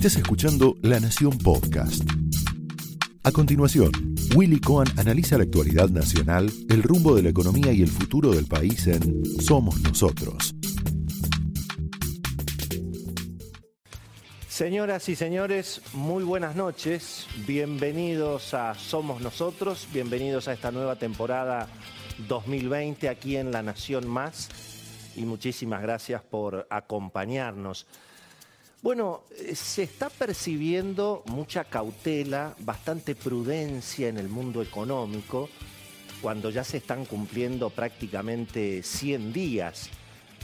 Estás escuchando La Nación Podcast. A continuación, Willy Cohen analiza la actualidad nacional, el rumbo de la economía y el futuro del país en Somos Nosotros. Señoras y señores, muy buenas noches. Bienvenidos a Somos Nosotros, bienvenidos a esta nueva temporada 2020 aquí en La Nación Más y muchísimas gracias por acompañarnos. Bueno, eh, se está percibiendo mucha cautela, bastante prudencia en el mundo económico, cuando ya se están cumpliendo prácticamente 100 días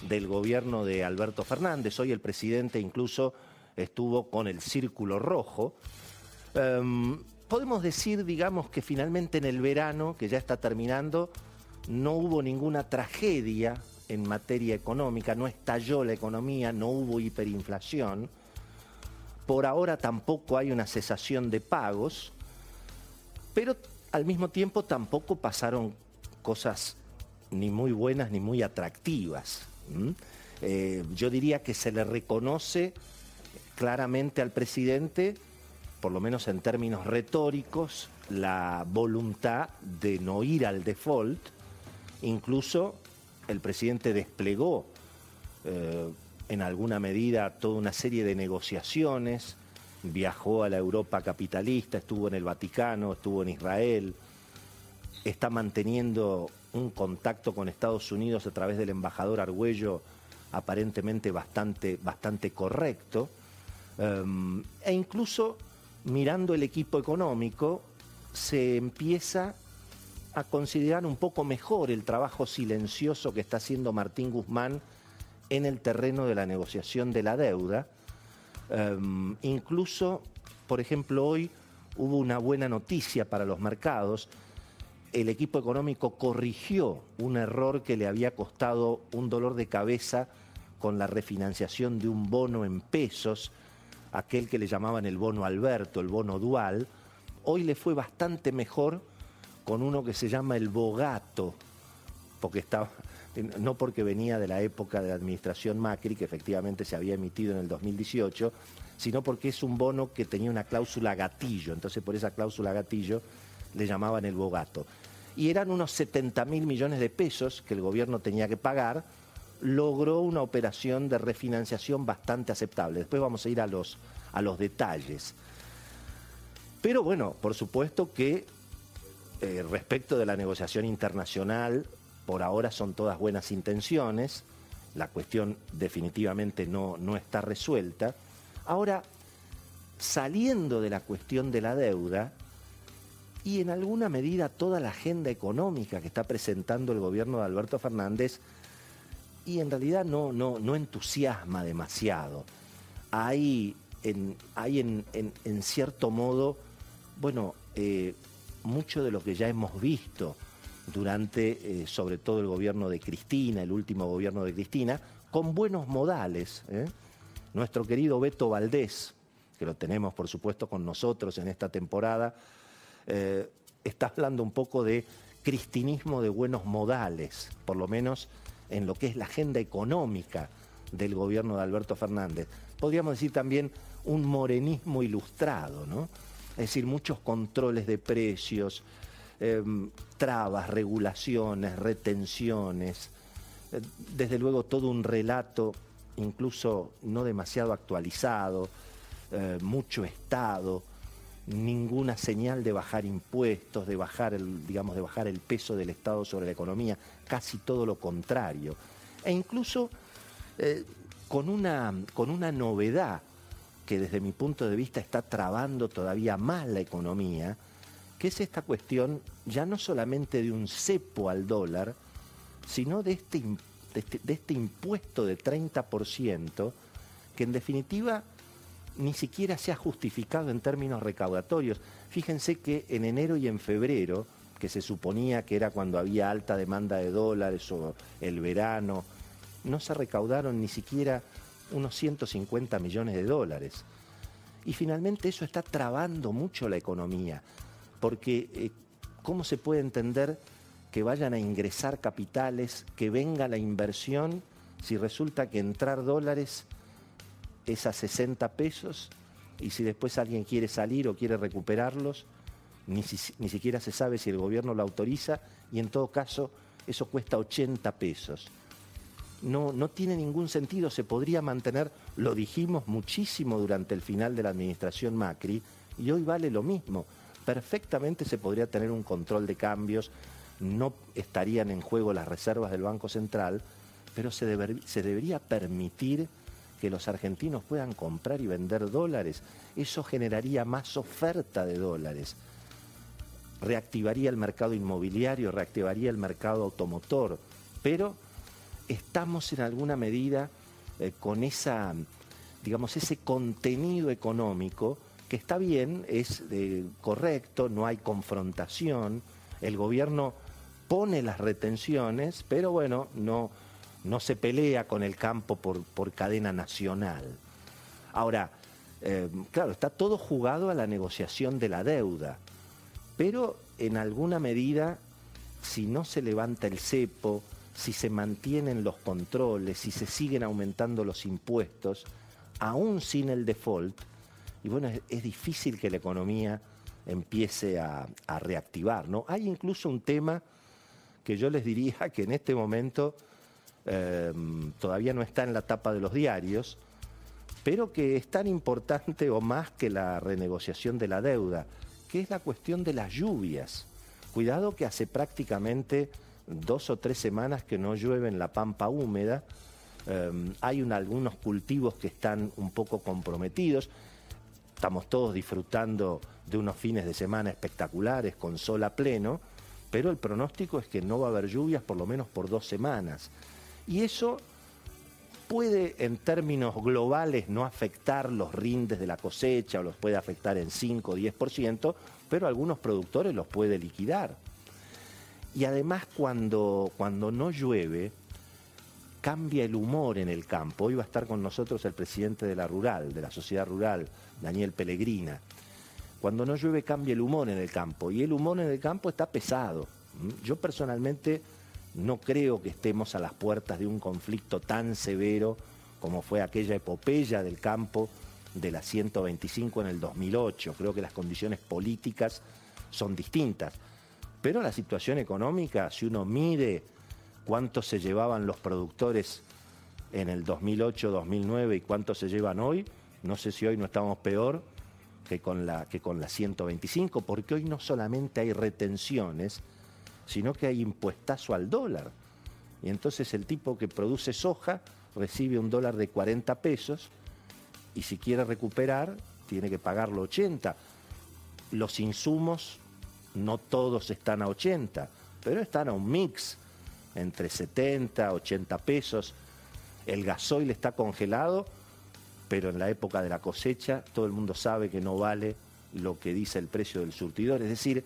del gobierno de Alberto Fernández. Hoy el presidente incluso estuvo con el círculo rojo. Em, podemos decir, digamos, que finalmente en el verano, que ya está terminando, no hubo ninguna tragedia en materia económica, no estalló la economía, no hubo hiperinflación. Por ahora tampoco hay una cesación de pagos, pero al mismo tiempo tampoco pasaron cosas ni muy buenas ni muy atractivas. Eh, yo diría que se le reconoce claramente al presidente, por lo menos en términos retóricos, la voluntad de no ir al default, incluso el presidente desplegó eh, en alguna medida toda una serie de negociaciones, viajó a la Europa capitalista, estuvo en el Vaticano, estuvo en Israel, está manteniendo un contacto con Estados Unidos a través del embajador Argüello aparentemente bastante, bastante correcto, em, e incluso mirando el equipo económico se empieza a considerar un poco mejor el trabajo silencioso que está haciendo Martín Guzmán en el terreno de la negociación de la deuda. Em, incluso, por ejemplo, hoy hubo una buena noticia para los mercados. El equipo económico corrigió un error que le había costado un dolor de cabeza con la refinanciación de un bono en pesos, aquel que le llamaban el bono Alberto, el bono dual. Hoy le fue bastante mejor con uno que se llama el Bogato, porque estaba, no porque venía de la época de la administración Macri, que efectivamente se había emitido en el 2018, sino porque es un bono que tenía una cláusula gatillo, entonces por esa cláusula gatillo le llamaban el Bogato. Y eran unos 70 mil millones de pesos que el gobierno tenía que pagar, logró una operación de refinanciación bastante aceptable. Después vamos a ir a los, a los detalles. Pero bueno, por supuesto que eh, respecto de la negociación internacional, por ahora son todas buenas intenciones, la cuestión definitivamente no, no está resuelta. Ahora, saliendo de la cuestión de la deuda, y en alguna medida toda la agenda económica que está presentando el gobierno de Alberto Fernández, y en realidad no, no, no entusiasma demasiado. Hay en, hay en, en, cierto modo, bueno, eh, mucho de lo que ya hemos visto durante, eh, sobre todo, el gobierno de Cristina, el último gobierno de Cristina, con buenos modales. ¿eh? Nuestro querido Beto Valdés, que lo tenemos, por supuesto, con nosotros en esta temporada, eh, está hablando un poco de cristinismo de buenos modales, por lo menos en lo que es la agenda económica del gobierno de Alberto Fernández. Podríamos decir también un morenismo ilustrado, ¿no? Es decir, muchos controles de precios, em, trabas, regulaciones, retenciones, eh, desde luego todo un relato incluso no demasiado actualizado, eh, mucho Estado, ninguna señal de bajar impuestos, de bajar el, digamos, de bajar el peso del Estado sobre la economía, casi todo lo contrario. E incluso eh, con, una, con una novedad que desde mi punto de vista está trabando todavía más la economía, que es esta cuestión ya no solamente de un cepo al dólar, sino de este, de este, este impuesto de 30%, que en definitiva ni siquiera se ha justificado en términos recaudatorios. Fíjense que en enero y en febrero, que se suponía que era cuando había alta demanda de dólares o el verano, no se recaudaron ni siquiera unos 150 millones de dólares. Y finalmente eso está trabando mucho la economía, porque eh, ¿cómo se puede entender que vayan a ingresar capitales, que venga la inversión, si resulta que entrar dólares es a 60 pesos y si después alguien quiere salir o quiere recuperarlos, ni, ni siquiera se sabe si el gobierno lo autoriza y en todo caso eso cuesta 80 pesos. No, no tiene ningún sentido, se podría mantener, lo dijimos muchísimo durante el final de la administración Macri, y hoy vale lo mismo. Perfectamente se podría tener un control de cambios, no estarían en juego las reservas del Banco Central, pero se, se debería permitir que los argentinos puedan comprar y vender dólares. Eso generaría más oferta de dólares. Reactivaría el mercado inmobiliario, reactivaría el mercado automotor, pero estamos en alguna medida eh, con esa, digamos, ese contenido económico que está bien, es eh, correcto, no hay confrontación, el gobierno pone las retenciones, pero bueno, no, no se pelea con el campo por, por cadena nacional. Ahora, eh, claro, está todo jugado a la negociación de la deuda, pero en alguna medida, si no se levanta el cepo, si se mantienen los controles, si se siguen aumentando los impuestos, aún sin el default, y bueno, es, difícil que la economía empiece a, reactivar, ¿no? Hay incluso un tema que yo les diría que en este momento em, todavía no está en la tapa de los diarios, pero que es tan importante o más que la renegociación de la deuda, que es la cuestión de las lluvias. Cuidado que hace prácticamente dos o tres semanas que no llueve en la pampa húmeda. Em, hay algunos cultivos que están un poco comprometidos. Estamos todos disfrutando de unos fines de semana espectaculares con sol a pleno, pero el pronóstico es que no va a haber lluvias por lo menos por dos semanas. Y eso puede en términos globales no afectar los rindes de la cosecha o los puede afectar en 5 o 10%, pero algunos productores los puede liquidar. Y además cuando, cuando no llueve, cambia el humor en el campo. Hoy va a estar con nosotros el presidente de la rural, de la sociedad rural, Daniel Pellegrina. Cuando no llueve cambia el humor en el campo y el humor en el campo está pesado. Yo personalmente no creo que estemos a las puertas de un conflicto tan severo como fue aquella epopeya del campo de la 125 en el 2008. Creo que las condiciones políticas son distintas. Pero la situación económica, si uno mide cuánto se llevaban los productores en el 2008-2009 y cuánto se llevan hoy, no sé si hoy no estamos peor que con, la, que con la 125, porque hoy no solamente hay retenciones, sino que hay impuestazo al dólar. Y entonces el tipo que produce soja recibe un dólar de 40 pesos y si quiere recuperar tiene que pagarlo 80. Los insumos no todos están a 80, pero están a un mix entre 70, 80 pesos. El gasoil está congelado, pero en la época de la cosecha todo el mundo sabe que no vale lo que dice el precio del surtidor. Es decir,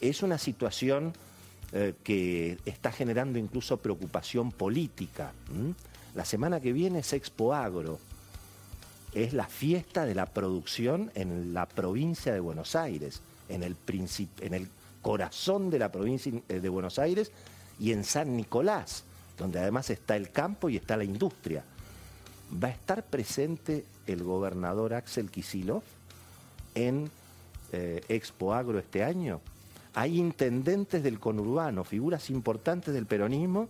es una situación eh, que está generando incluso preocupación política. La semana que viene es Expo Agro. Es la fiesta de la producción en la provincia de Buenos Aires en el, en el corazón de la provincia eh, de Buenos Aires y en San Nicolás, donde además está el campo y está la industria. ¿Va a estar presente el gobernador Axel Kisilov en eh, Expo Agro este año? Hay intendentes del conurbano, figuras importantes del peronismo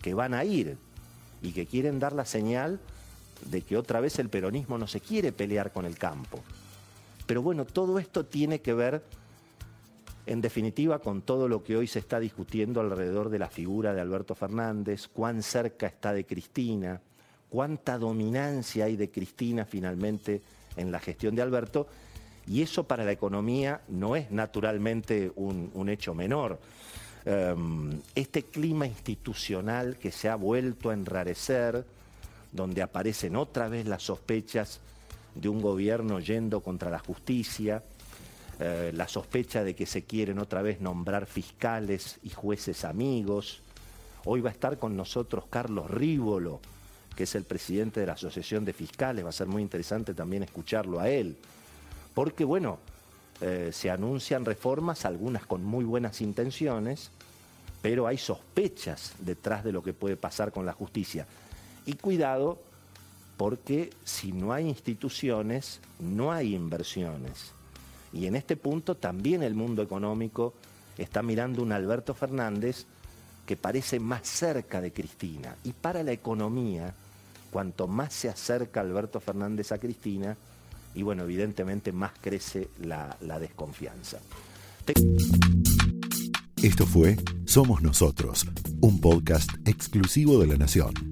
que van a ir y que quieren dar la señal de que otra vez el peronismo no se quiere pelear con el campo. Pero bueno, todo esto tiene que ver, en definitiva, con todo lo que hoy se está discutiendo alrededor de la figura de Alberto Fernández, cuán cerca está de Cristina, cuánta dominancia hay de Cristina finalmente en la gestión de Alberto, y eso para la economía no es naturalmente un, hecho menor. Em, este clima institucional que se ha vuelto a enrarecer, donde aparecen otra vez las sospechas de un gobierno yendo contra la justicia, eh, la sospecha de que se quieren otra vez nombrar fiscales y jueces amigos. Hoy va a estar con nosotros Carlos Rívolo, que es el presidente de la Asociación de Fiscales. Va a ser muy interesante también escucharlo a él. Porque, bueno, eh, se anuncian reformas, algunas con muy buenas intenciones, pero hay sospechas detrás de lo que puede pasar con la justicia. Y cuidado, porque si no hay instituciones, no hay inversiones. Y en este punto también el mundo económico está mirando un Alberto Fernández que parece más cerca de Cristina. Y para la economía, cuanto más se acerca Alberto Fernández a Cristina, y bueno, evidentemente más crece la, desconfianza. Esto fue Somos Nosotros, un podcast exclusivo de La Nación.